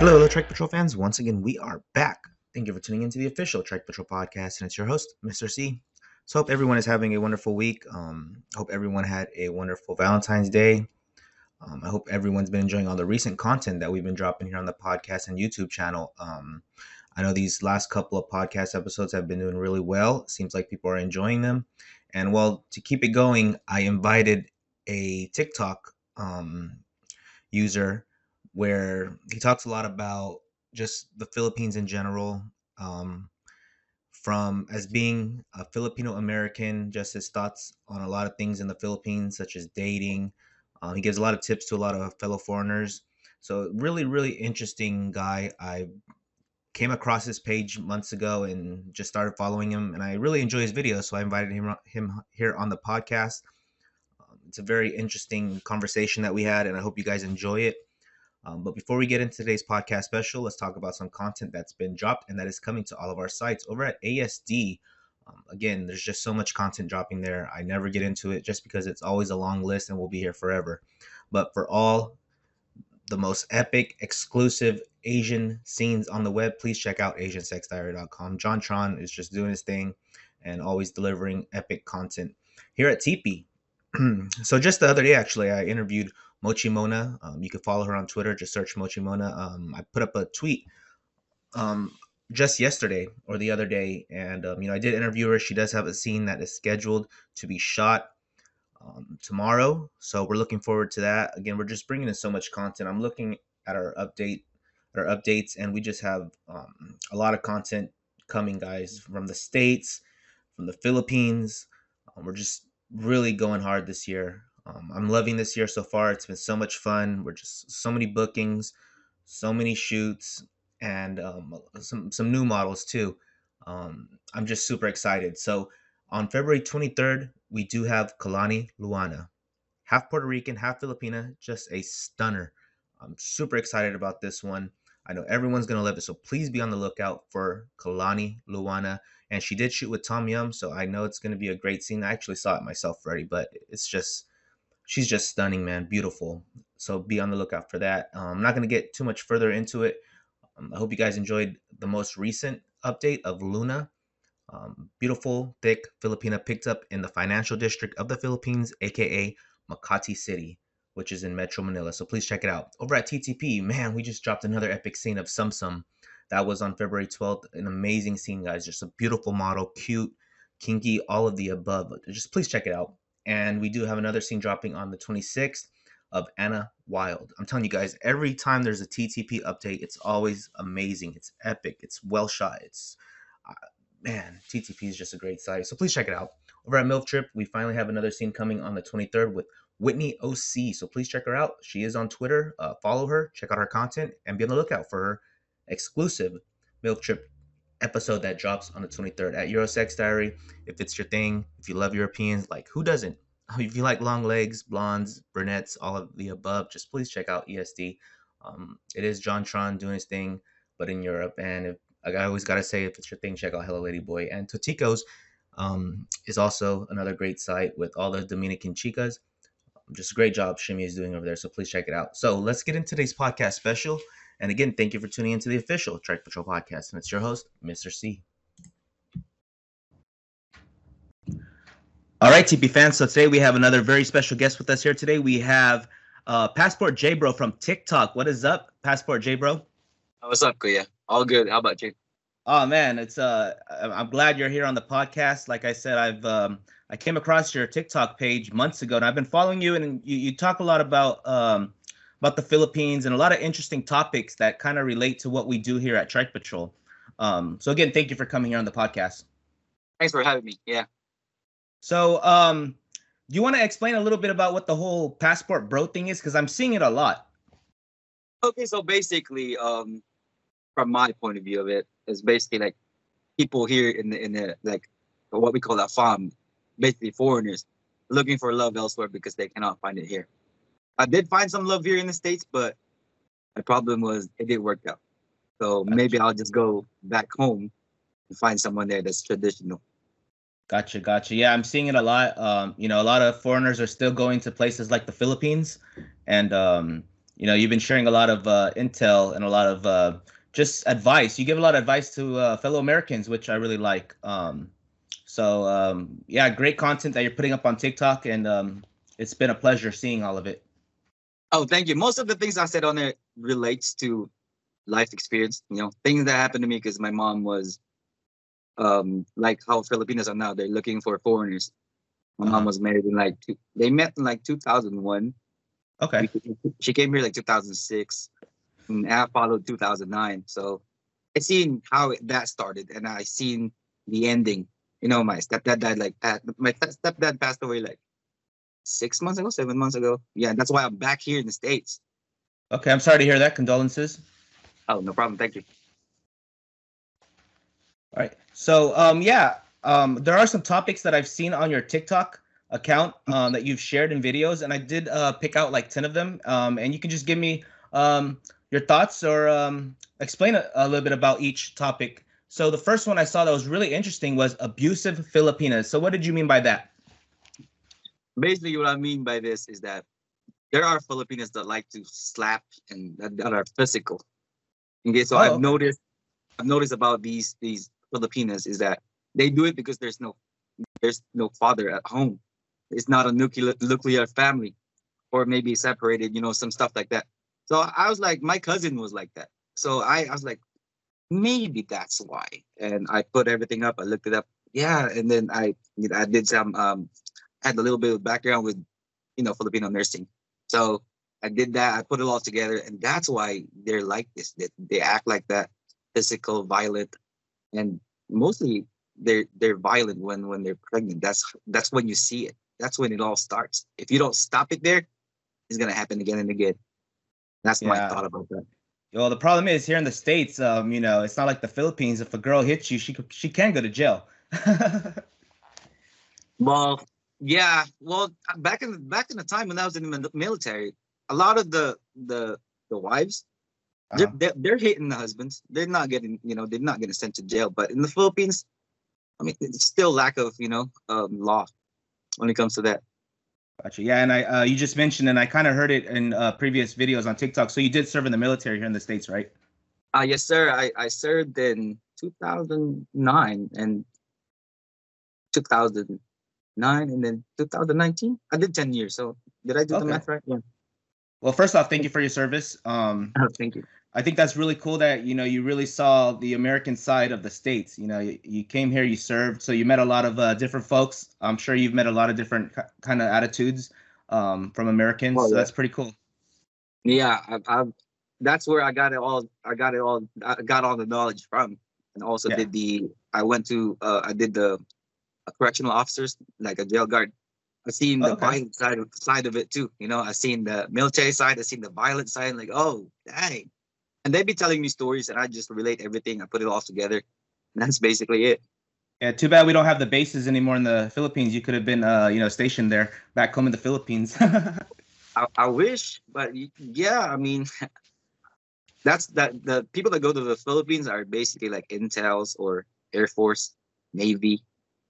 Hello, hello, Trike Patrol fans. Once again, we are back. Thank you for tuning into the official Trike Patrol podcast, and it's your host, Mr. C. So, hope everyone is having a wonderful week. Um, hope everyone had a wonderful Valentine's Day. Um, I hope everyone's been enjoying all the recent content that we've been dropping here on the podcast and YouTube channel. Um, I know these last couple of podcast episodes have been doing really well. Seems like people are enjoying them. And well, to keep it going, I invited a TikTok um, user where he talks a lot about just the Philippines in general, um, from as being a Filipino American, just his thoughts on a lot of things in the Philippines, such as dating. Uh, he gives a lot of tips to a lot of fellow foreigners. So really, really interesting guy. I came across his page months ago and just started following him, and I really enjoy his videos. So I invited him him here on the podcast. Um, it's a very interesting conversation that we had, and I hope you guys enjoy it. Um, but before we get into today's podcast special, let's talk about some content that's been dropped and that is coming to all of our sites over at ASD. Um, again, there's just so much content dropping there. I never get into it just because it's always a long list and we'll be here forever. But for all the most epic, exclusive Asian scenes on the web, please check out AsianSexDiary.com. JonTron is just doing his thing and always delivering epic content here at TP. so just the other day, actually, I interviewed Mochi Mona. Um, you can follow her on Twitter. Just search Mochi Mona. Um, I put up a tweet um, just yesterday or the other day, and um, you know I did interview her. She does have a scene that is scheduled to be shot um, tomorrow, so we're looking forward to that. Again, we're just bringing in so much content. I'm looking at our update, our updates, and we just have um, a lot of content coming, guys, from the states, from the Philippines. we're just really going hard this year. Um, I'm loving this year so far. It's been so much fun. We're just so many bookings, so many shoots, and um, some some new models too. Um, I'm just super excited. So on February 23rd, we do have Kalani Luana, half Puerto Rican, half Filipina, just a stunner. I'm super excited about this one. I know everyone's gonna love it, so please be on the lookout for Kalani Luana. And she did shoot with Tom Yum, so I know it's gonna be a great scene. I actually saw it myself already, but it's just she's just stunning, man, beautiful. So be on the lookout for that. Um, I'm not going to get too much further into it. Um, I hope you guys enjoyed the most recent update of Luna. Um, beautiful, thick Filipina picked up in the financial district of the Philippines, aka Makati City, which is in Metro Manila. So please check it out. Over at TTP, man, we just dropped another epic scene of Sum Sum. That was on February 12th. An amazing scene, guys. Just a beautiful model, cute, kinky, all of the above. Just please check it out. And we do have another scene dropping on the 26th of Anna Wild. I'm telling you guys, every time there's a TTP update, it's always amazing. It's epic. It's well shot. It's uh, man, TTP is just a great site. So please check it out. Over at MILF Trip, we finally have another scene coming on the 23rd with Whitney OC. So please check her out. She is on Twitter. Uh, follow her, check out her content, and be on the lookout for her exclusive MILF Trip episode that drops on the 23rd at Eurosex Diary. If it's your thing, if you love Europeans, like who doesn't? If you like long legs, blondes, brunettes, all of the above, just please check out ESD. Um, it is JonTron doing his thing, but in Europe. And if like I always gotta say, if it's your thing, check out Hello Lady Boy and Totico's. Um, is also another great site with all the Dominican chicas. Just a great job Shimmy is doing over there. So please check it out. So let's get into today's podcast special. And again, thank you for tuning into the official Trike Patrol podcast. And it's your host, Mr. C. All right, TP fans. So today we have another very special guest with us here. Today we have uh, Passport J Bro from TikTok. What is up, Passport J Bro? What's up, Kuya? All good. How about you? Oh man, it's uh, I'm glad you're here on the podcast. Like I said, I've um, I came across your TikTok page months ago, and I've been following you, and you, you talk a lot about um, about the Philippines and a lot of interesting topics that kind of relate to what we do here at Trike Patrol. Um, so again, thank you for coming here on the podcast. Thanks for having me. Yeah. So, um, do you want to explain a little bit about what the whole passport bro thing is? Because I'm seeing it a lot. Okay, so basically, um, from my point of view of it, is basically like people here in the in the like what we call that farm, basically foreigners looking for love elsewhere because they cannot find it here. I did find some love here in the states, but my problem was it didn't work out. So maybe I'll just go back home and find someone there that's traditional. Gotcha, gotcha. Yeah, I'm seeing it a lot. Um, you know, a lot of foreigners are still going to places like the Philippines, and um, you know, you've been sharing a lot of uh, intel and a lot of uh, just advice. You give a lot of advice to uh, fellow Americans, which I really like. Um, so um, yeah, great content that you're putting up on TikTok, and um, it's been a pleasure seeing all of it. Oh, thank you. Most of the things I said on there relates to life experience. You know, things that happened to me because my mom was, um, like how Filipinos are now. They're looking for foreigners. My Uh-huh. mom was married in like two, they met in like 2001. Okay. She came here like 2006, and I followed 2009. So I seen how it, that started, and I seen the ending. You know, my stepdad died like my stepdad passed away like six months ago, seven months ago. Yeah, that's why I'm back here in the states. Okay. I'm sorry to hear that. Condolences. Oh, no problem. Thank you. All right. So, um, yeah, um, there are some topics that I've seen on your TikTok account um, that you've shared in videos, and I did uh, pick out like 10 of them. Um, and you can just give me um, your thoughts or um, explain a, a little bit about each topic. So, the first one I saw that was really interesting was abusive Filipinas. So, what did you mean by that? Basically, what I mean by this is that there are Filipinos that like to slap and that, that are physical. Okay, so Oh, I've noticed, I've noticed about these these Filipinas is that they do it because there's no there's no father at home. It's not a nuclear nuclear family, or maybe separated. You know, some stuff like that. So I was like, my cousin was like that. So I, I was like, maybe that's why. And I put everything up. I looked it up. Yeah, and then I you know, I did some um had a little bit of background with you know Filipino nursing. So I did that. I put it all together, and that's why they're like this. That they act like that, physical, violent, and mostly they're they're violent when when they're pregnant. That's that's when you see it. That's when it all starts. If you don't stop it there, it's gonna happen again and again. That's my Yeah. thought about that. Well, the problem is here in the states, um, you know, it's not like the Philippines. If a girl hits you, she she can go to jail. Well, yeah. Well, back in back in the time when I was in the military, a lot of the the the wives they're, Uh-huh. they're they're hitting the husbands. They're not getting you know they're not getting sent to jail. But in the Philippines, I mean, it's still lack of you know um, law when it comes to that. Gotcha. Yeah, and I uh, you just mentioned, and I kind of heard it in uh, previous videos on TikTok. So you did serve in the military here in the states, right? Uh, yes, sir. I, I served in 2009 and 2009 and then 2019. I did 10 years. So did I do Okay. the math right? Yeah. Well, first off, thank you for your service. Um, Oh, thank you. I think that's really cool that you know you really saw the American side of the states. You know, you, you came here, you served, so you met a lot of uh, different folks. I'm sure you've met a lot of different ki- kind of attitudes um, from Americans. Oh, so yeah. that's pretty cool. Yeah, I, I, that's where I got it all. I got it all. I got all the knowledge from, and also Yeah. did the. I went to. Uh, I did the uh, correctional officers, like a jail guard. I've seen the Okay. violent side of side of it too. You know, I've seen the military side. I've seen the violent side. Like, oh, dang. And they'd be telling me stories, and I just relate everything. I put it all together, and that's basically it. Yeah, too bad we don't have the bases anymore in the Philippines. You could have been, uh, you know, stationed there back home in the Philippines. I, I wish, but yeah, I mean, that's that. The people that go to the Philippines are basically like Intels or Air Force, Navy.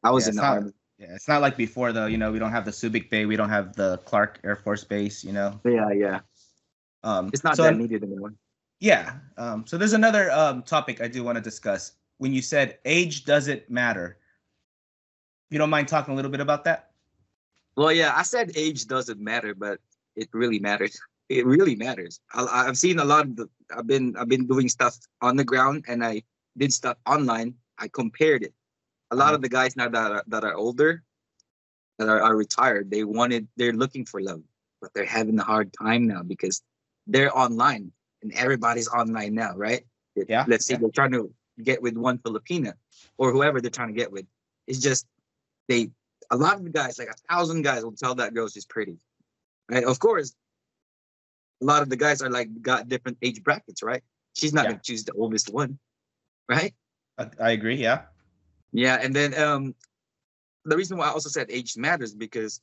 I was Yeah, in the not- army. yeah, it's not like before though. You know, we don't have the Subic Bay, we don't have the Clark Air Force Base. You know, Yeah, yeah. um, It's not so that needed anymore. Yeah. Um, so there's another um, topic I do want to discuss. When you said age doesn't matter, you don't mind talking a little bit about that? Well, yeah, I said age doesn't matter, but it really matters. It really matters. I, I've seen a lot of the. I've been I've been doing stuff on the ground, and I did stuff online. I compared it. A lot Uh-huh. of the guys now that are, that are older, that are, are retired, they wanted they're looking for love, but they're having a hard time now because they're online and everybody's online now, right? Yeah, Let's say yeah. they're trying to get with one Filipina or whoever they're trying to get with. It's just they a lot of the guys, like a thousand guys, will tell that girl she's pretty. Right? Of course, a lot of the guys are like got different age brackets, right? She's not Yeah. gonna choose the oldest one, right? I, I agree. Yeah. Yeah, and then um the reason why I also said age matters because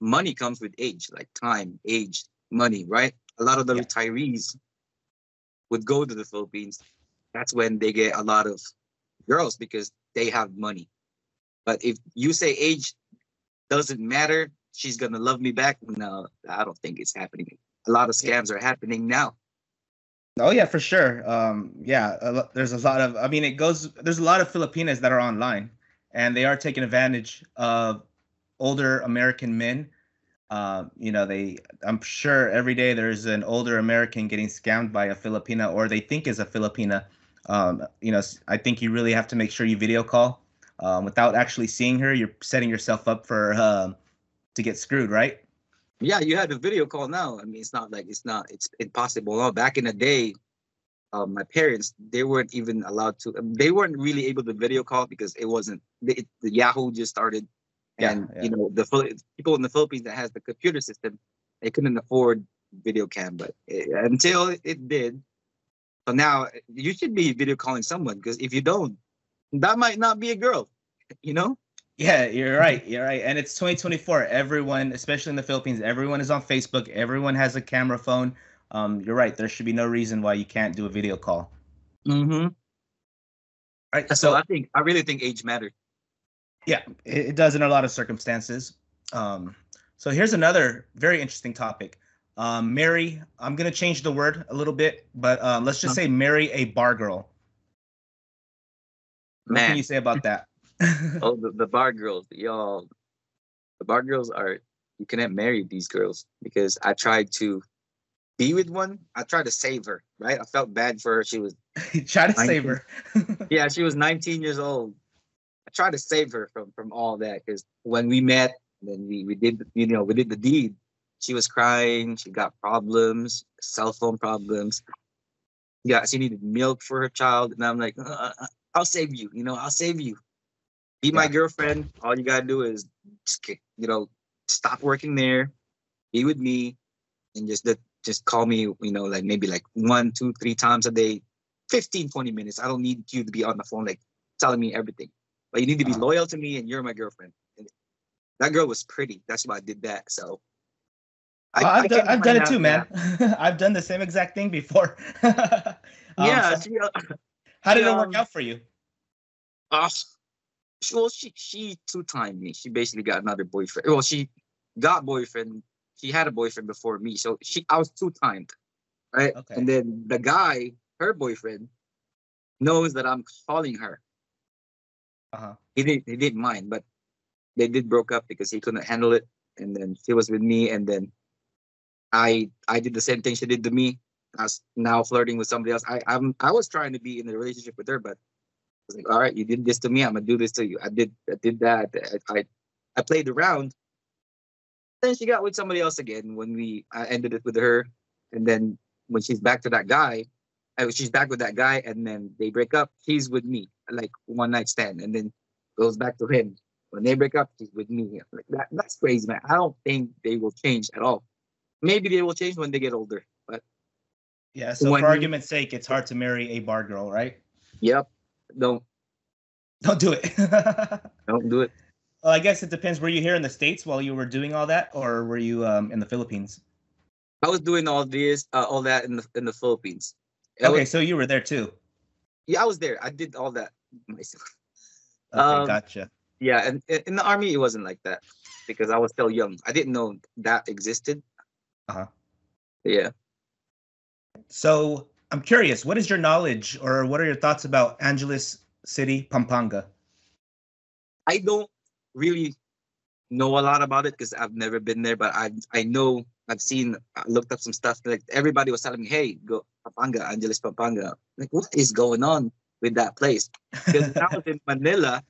money comes with age, like time, age, money, right? A lot of the Yeah. retirees would go to the Philippines. That's when they get a lot of girls because they have money. But if you say age doesn't matter, she's gonna love me back. No, I don't think it's happening. a lot of scams are happening now. Oh yeah, for sure. Um, yeah, there's a lot of. I mean, it goes. There's a lot of Filipinas that are online, and they are taking advantage of older American men. Uh, you know, they. I'm sure every day there's an older American getting scammed by a Filipina, or they think is a Filipina. Um, you know, I think you really have to make sure you video call. Um, without actually seeing her, you're setting yourself up for um, to get screwed, right? Yeah, you had a video call now. I mean, it's not like it's not it's impossible. No, back in the day, um, my parents they weren't even allowed to. um, They weren't really able to video call because it wasn't the, it, the Yahoo just started, and yeah. you know the people in the Philippines that has the computer system, they couldn't afford video cam. But it, until it did, so now you should be video calling someone because if you don't, that might not be a girl. You know. Yeah, you're right. You're right. And it's 2024. Everyone, especially in the Philippines, everyone is on Facebook. Everyone has a camera phone. Um, you're right. There should be no reason why you can't do a video call. Mm-hmm. All right. So So I think I really think age matters. yeah, it, it does in a lot of circumstances. Um, so here's another very interesting topic. Um, marry. I'm gonna change the word a little bit, but um, let's just say marry a bar girl. What Man. can you say about that? oh the, the bar girls y'all. The bar girls are you cannot marry these girls because i tried to be with one. I tried to save her right? I felt bad for her. She was Try to save her. yeah she was 19 years old. I tried to save her from from all that because when we met then we we did you know we did the deed. She was crying. She got problems cell phone problems. Yeah she needed milk for her child. And i'm like uh, uh, i'll save you you know i'll save you be my Yeah. girlfriend all you gotta do is just you know stop working there be with me and just that just call me you know like maybe like one two three times a day 15 20 minutes i don't need you to be on the phone like telling me everything but you need to be Uh-huh. loyal to me and you're my girlfriend and that girl was pretty that's why i did that so I, I've, I done, I've done it too, man. I've done the same exact thing before. Um, yeah so uh, how did it work um, out for you? uh, she, well, she she two timed me. She basically got another boyfriend. Well, she got boyfriend. She had a boyfriend before me, so she I was two timed, right? Okay. And then the guy, her boyfriend, knows that I'm calling her. Uh-huh. He didn't he didn't mind, but they did broke up because he couldn't handle it. And then she was with me, and then I I did the same thing she did to me. I was now flirting with somebody else. I I'm I was trying to be in a relationship with her, but was like, all right, you did this to me, I'm gonna do this to you. I did I did that. I I, I played around. Then she got with somebody else again when we I ended it with her, and then when she's back to that guy, she's back with that guy, and then they break up. She's with me, like one night stand, and then goes back to him. When they break up, she's with me. Like that, that's crazy, man. I don't think they will change at all. Maybe they will change when they get older, but Yeah. So for argument's sake, it's hard to marry a bar girl, right? yep, don't Don't do it. don't do it. well, I guess it depends. Were you here in the states while you were doing all that, or were you um, in the Philippines? I was doing all this, uh, all that in the in the Philippines. I Okay, was- so you were there too. yeah, I was there. I did all that myself. Okay, Um, gotcha. Yeah, and in the army it wasn't like that because I was still young. I didn't know that existed. Uh-huh. Yeah. So I'm curious, what is your knowledge, or what are your thoughts about Angeles City, Pampanga? I don't really know a lot about it because I've never been there, but I I know I've seen I looked up some stuff. Like everybody was telling me, "Hey, go Pampanga, Angeles Pampanga." Like, what is going on with that place? Because I was in Manila.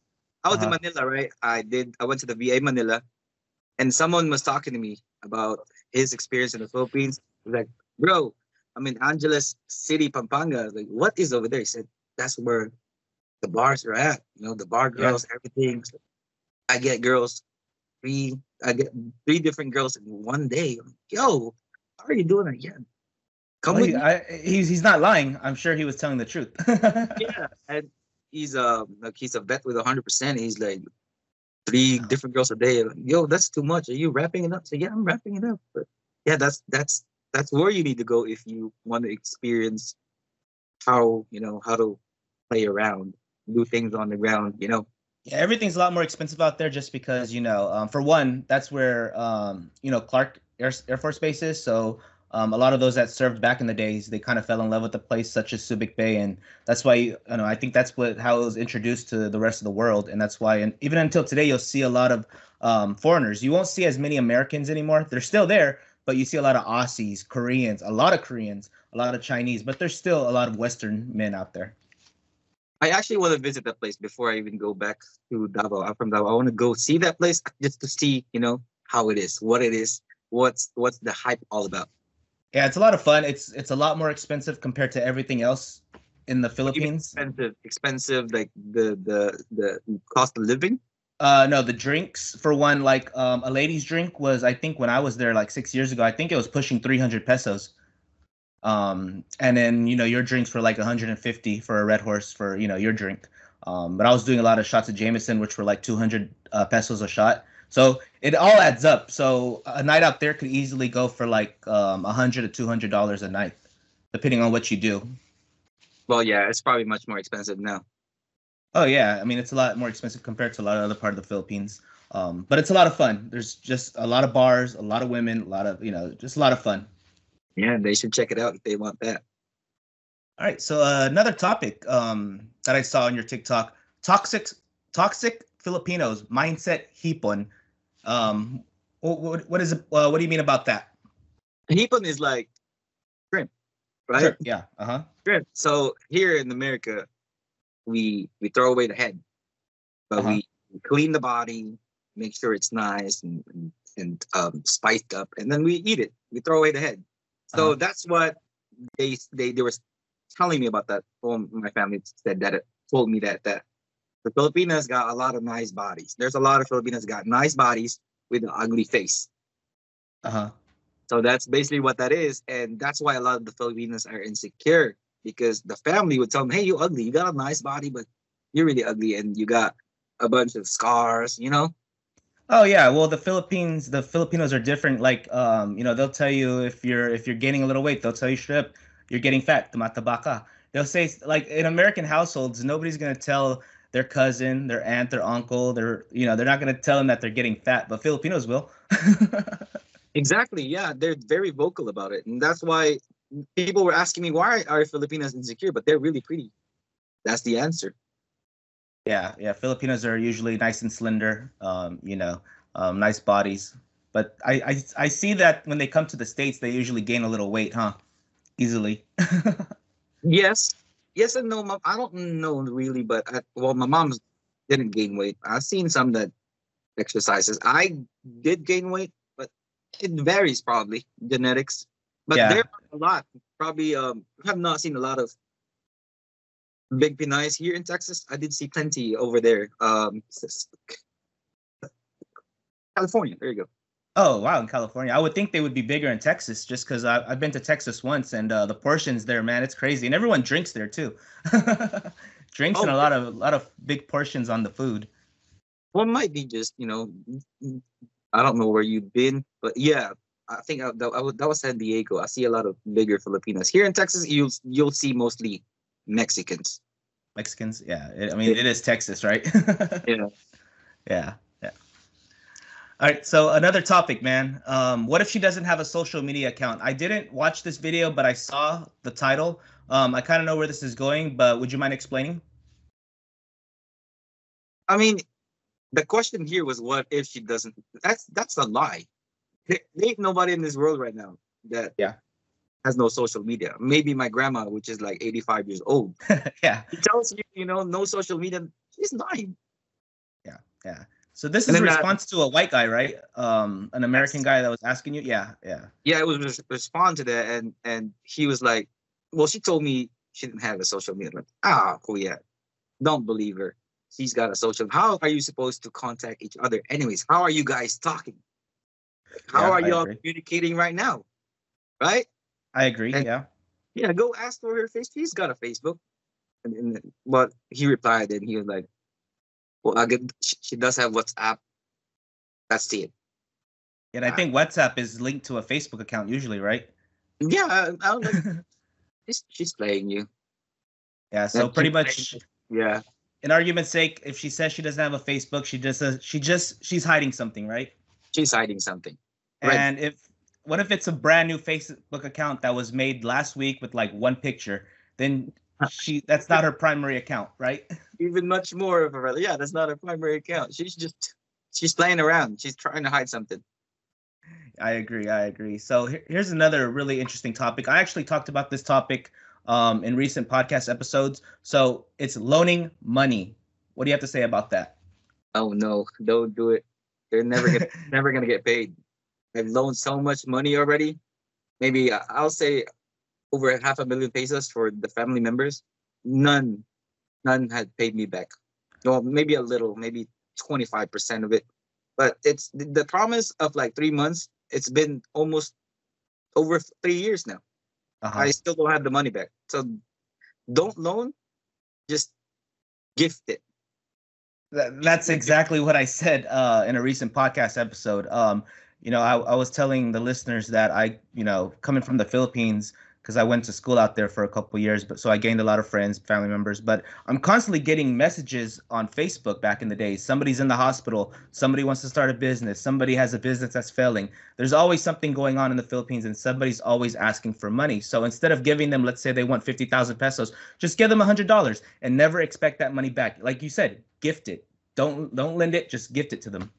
I was in Uh-huh. Manila, right? I did. I went to the VA Manila, and someone was talking to me about his experience in the Philippines. Like, "Bro, I'm in Angeles City, Pampanga." Like, what is over there? He said, "That's where the bars are at. You know, the bar Yeah. girls, everything." I get girls, three. I get three different girls in one day. Like, Yo, how are you doing again? Come Well, with he, me. I, he's he's not lying. I'm sure he was telling the truth. yeah, and he's uh like he's a vet with hundred percent. He's like three different girls a day. Like, Yo, that's too much. Are you wrapping it up? So yeah, I'm wrapping it up. But yeah, that's that's that's where you need to go if you want to experience how you know how to play around, do things on the ground. You know. Yeah, everything's a lot more expensive out there just because, you know, um, for one, that's where, um, you know, Clark Air, Air Force Base is. So Um, a lot of those that served back in the days, they kind of fell in love with the place, such as Subic Bay, and that's why you know I think that's what how it was introduced to the rest of the world, and that's why, and even until today, you'll see a lot of um, foreigners. You won't see as many Americans anymore. They're still there, but you see a lot of Aussies, Koreans, a lot of Koreans, a lot of Chinese, but there's still a lot of Western men out there. I actually want to visit that place before I even go back to Davao. I'm from Davao. I want to go see that place just to see, you know, how it is, what it is, what's what's the hype all about. Yeah, it's a lot of fun. It's it's a lot more expensive compared to everything else in the Philippines. Expensive, expensive, like the the the cost of living. Uh, no, the drinks for one, like um, a lady's drink was I think when I was there like six years ago, I think it was pushing three hundred pesos. Um, and then you know your drinks for like 150 for a red horse for you know your drink. Um, but I was doing a lot of shots of Jameson, which were like 200 uh, pesos a shot. So it all adds up. So a night out there could easily go for like um, 100 to 200 dollars a night, depending on what you do. Well, yeah, it's probably much more expensive now. Oh yeah, I mean it's a lot more expensive compared to a lot of other part of the Philippines. Um, but it's a lot of fun. There's just a lot of bars, a lot of women, a lot of you know, just a lot of fun. Yeah, they should check it out if they want that. All right, so uh, another topic um, that I saw on your TikTok: toxic, toxic Filipinos mindset hipon. Um, what, what is it? Uh, what do you mean about that? Hipon is like shrimp, right? Sure, Yeah. Uh huh. Shrimp. So here in America, we we throw away the head, but Uh-huh. we clean the body, make sure it's nice and and, and um, spiced up, and then we eat it. We throw away the head. So Uh-huh. that's what they they they were telling me about that. Well, my family said that it told me that that the Filipinos got a lot of nice bodies. There's a lot of Filipinos got nice bodies with an ugly face. Uh huh. So that's basically what that is, and that's why a lot of the Filipinos are insecure because the family would tell them, "Hey, you ugly. You got a nice body, but you're really ugly, and you got a bunch of scars." You know? Oh yeah, well the Philippines, the Filipinos are different. Like, um, you know, they'll tell you if you're if you're gaining a little weight, they'll tell you strip. you're getting fat, tumatabaka. They'll say like in American households, nobody's gonna tell their cousin, their aunt, their uncle, their you know, they're not gonna tell them that they're getting fat, but Filipinos will. Exactly. Yeah, they're very vocal about it, and that's why people were asking me why are Filipinos insecure, but they're really pretty. That's the answer. yeah, yeah. Filipinos are usually nice and slender, um, you know, um, nice bodies. But I, I I see that when they come to the states, they usually gain a little weight, huh? Easily. Yes, yes and no. Mom. I don't know really, but I, well, my mom didn't gain weight. I've seen some that exercises. I did gain weight, but it varies probably genetics. But Yeah. there are a lot. Probably um, I have not seen a lot of big Pinays here in Texas. I did see plenty over there. Um, California. There you go. Oh wow, in California, I would think they would be bigger in Texas, just because I've been to Texas once, and uh, the portions there, man, it's crazy, and everyone drinks there too. drinks and a Oh. lot of a lot of big portions on the food. Well, it might be just you know, I don't know where you've been, but yeah, I think I, that, I was, that was San Diego. I see a lot of bigger Filipinos here in Texas. You'll you'll see mostly Mexicans. Mexicans, yeah. It, I mean, it is Texas, right? Yeah. yeah, yeah. All right, so another topic, man. Um, what if she doesn't have a social media account? I didn't watch this video, but I saw the title. Um, I kind of know where this is going, but would you mind explaining? I mean, the question here was, what if she doesn't? That's that's a lie. There, there ain't nobody in this world right now that Yeah. has no social media. Maybe my grandma, which is like 85 years old, yeah, she tells you, you know, no social media. She's lying. yeah. Yeah. So this And is a response to a white guy, right? Um, an American guy that was asking you. Yeah, yeah. yeah, it was res- respond to that, and and he was like, well, she told me she didn't have a social media. Like, ah, kuya, don't believe her. She's got a social. How are you supposed to contact each other? Anyways, how are you guys talking? How Yeah, are I you all agree. communicating right now? Right? I agree. And- yeah. Yeah, go ask for her face. She's got a Facebook. And, and but he replied, and he was like, well, I get she, she does have WhatsApp. That's it. And I think WhatsApp is linked to a Facebook account usually, right? Yeah, I, I like, she's, she's playing you. yeah. So pretty much, Yeah. in argument's sake, if she says she doesn't have a Facebook, she just says she just she's hiding something, right? She's hiding something. Right. And if what if it's a brand new Facebook account that was made last week with like one picture? Then she that's not her primary account, right? Even much more of a yeah, that's not her primary account. She's just she's playing around. She's trying to hide something. I agree. I agree. So here's another really interesting topic. I actually talked about this topic um, in recent podcast episodes. So it's loaning money. What do you have to say about that? Oh no, don't do it. They're never gonna never gonna get paid. I've loaned so much money already. Maybe I'll say over half a million pesos for the family members. None, none had paid me back. Well, maybe a little, maybe 25% of it. But it's the promise of like three months. It's been almost over three years now. Uh-huh. I still don't have the money back. So don't loan, just gift it. That, that's exactly what I said uh, in a recent podcast episode. Um, you know, I, I was telling the listeners that I, you know, coming from the Philippines, because I went to school out there for a couple years, but so I gained a lot of friends, family members. But I'm constantly getting messages on Facebook back in the day. Somebody's in the hospital. Somebody wants to start a business. Somebody has a business that's failing. There's always something going on in the Philippines, and somebody's always asking for money. So instead of giving them, let's say they want fifty thousand pesos, just give them a hundred dollars and never expect that money back. Like you said, gift it. Don't don't lend it. Just gift it to them.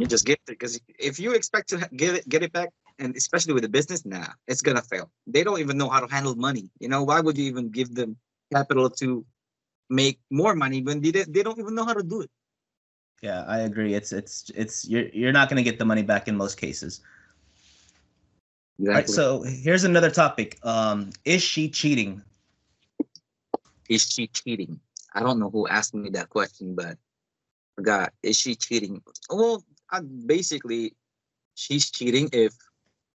You just gift it because if you expect to get it get it back, and especially with the business, nah, it's gonna fail. They don't even know how to handle money. You know, why would you even give them capital to make more money when they they don't even know how to do it? Yeah, I agree. It's it's it's you're you're not gonna get the money back in most cases. Exactly. All right, so here's another topic. Um, is she cheating? Is she cheating? I don't know who asked me that question, but forgot. Is she cheating? Well, I, basically, she's cheating if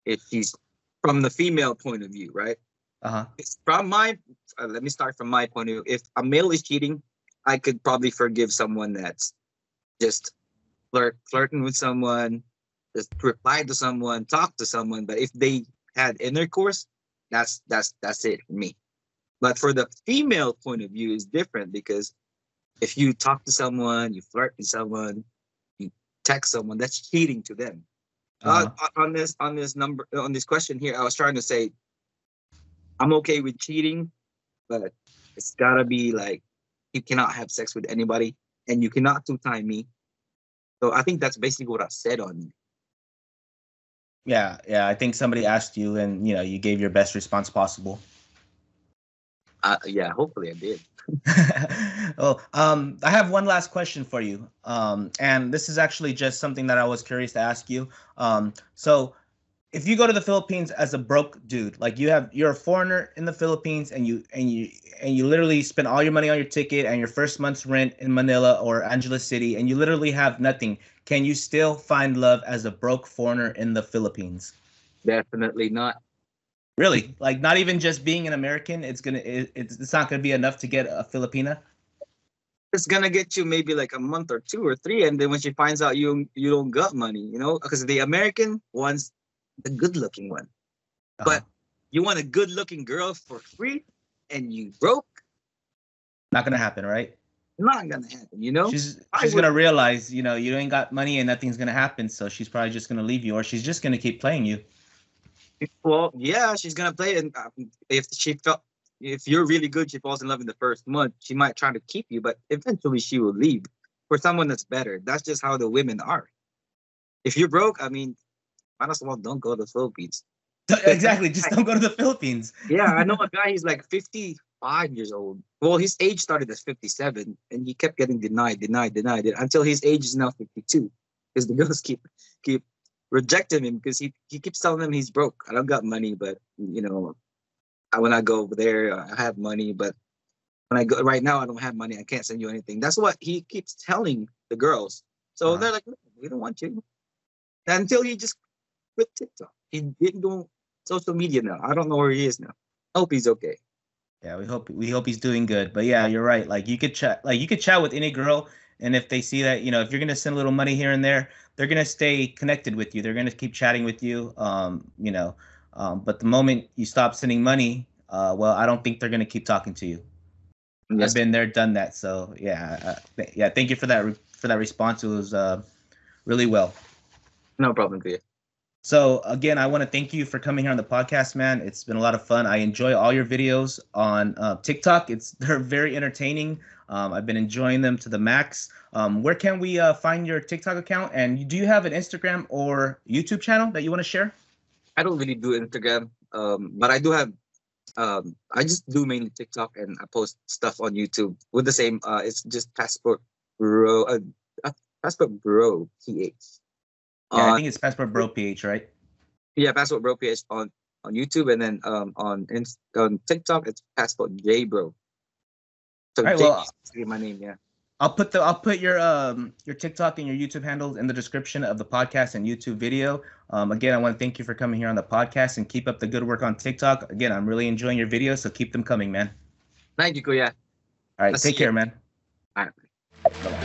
if she's from the female point of view, right? Uh-huh. From my uh, let me start from my point of view. If a male is cheating, I could probably forgive someone that's just flirt flirting with someone, just reply to someone, talk to someone. But if they had intercourse, that's that's that's it for me. But for the female point of view is different because if you talk to someone, you flirt with someone, you text someone, that's cheating to them. Uh-huh. Uh, on this on this number on this question here, I was trying to say I'm okay with cheating, but it's gotta be like you cannot have sex with anybody and you cannot two time me. So I think that's basically what I said on Yeah, yeah. I think somebody asked you and you know you gave your best response possible. Uh, yeah, hopefully I did. Well, um, I have one last question for you, um, and this is actually just something that I was curious to ask you. Um, so, if you go to the Philippines as a broke dude, like you have, you're a foreigner in the Philippines, and you and you and you literally spend all your money on your ticket and your first month's rent in Manila or Angeles City, and you literally have nothing. Can you still find love as a broke foreigner in the Philippines? Definitely not. Really? Like not even just being an American, it's gonna it, it's it's not gonna be enough to get a Filipina. It's gonna get you maybe like a month or two or three, and then when she finds out you you don't got money, you know, because the American wants the good looking one, uh-huh. but you want a good looking girl for free, and you broke. Not gonna happen, right? Not gonna happen, you know. She's she's gonna realize, you know, you ain't got money and nothing's gonna happen, so she's probably just gonna leave you, or she's just gonna keep playing you. Well, yeah, she's gonna play, and um, if she felt if you're really good, she falls in love in the first month. She might try to keep you, but eventually she will leave for someone that's better. That's just how the women are. If you're broke, I mean, might as well don't go to the Philippines. exactly, just don't go to the Philippines. yeah, I know a guy. He's like 55 years old. Well, his age started as 57, and he kept getting denied, denied, denied until his age is now 52. Because the girls keep keep rejected him because he, he keeps telling them he's broke. I don't got money, but you know, I, when I go over there, I have money, but when I go right now, I don't have money. I can't send you anything. That's what he keeps telling the girls. So uh-huh. they're like, we don't want you. Until he just quit TikTok. He didn't do social media now. I don't know where he is now. Hope he's okay. Yeah, we hope we hope he's doing good. But yeah, you're right. Like you could chat like you could chat with any girl and if they see that, you know, if you're gonna send a little money here and there, they're gonna stay connected with you. They're gonna keep chatting with you. Um, you know, um, but the moment you stop sending money, uh, well, I don't think they're gonna keep talking to you. Yes. I've been there, done that. So yeah, uh, yeah. Thank you for that re- for that response. It was uh, really well. No problem, Kuya. So again, I want to thank you for coming here on the podcast, man. It's been a lot of fun. I enjoy all your videos on uh, TikTok. It's they're very entertaining. Um, I've been enjoying them to the max. Um, where can we uh, find your TikTok account? And do you have an Instagram or YouTube channel that you want to share? I don't really do Instagram, um, but I do have. Um, I just do mainly TikTok, and I post stuff on YouTube with the same. Uh, it's just Passport Bro, uh, uh, Passport Bro PH. Yeah, I Uh, think it's Passport Bro PH, right? yeah, Passport Bro PH on on YouTube, and then um on on TikTok it's Passport J Bro. So Alright, J well, my name, yeah. I'll put the I'll put your um your TikTok and your YouTube handles in the description of the podcast and YouTube video. Um, again, I want to thank you for coming here on the podcast and keep up the good work on TikTok. Again, I'm really enjoying your videos, so keep them coming, man. Thank you, Kuya. All right, I'll take you. care, man. All right. Bye-bye.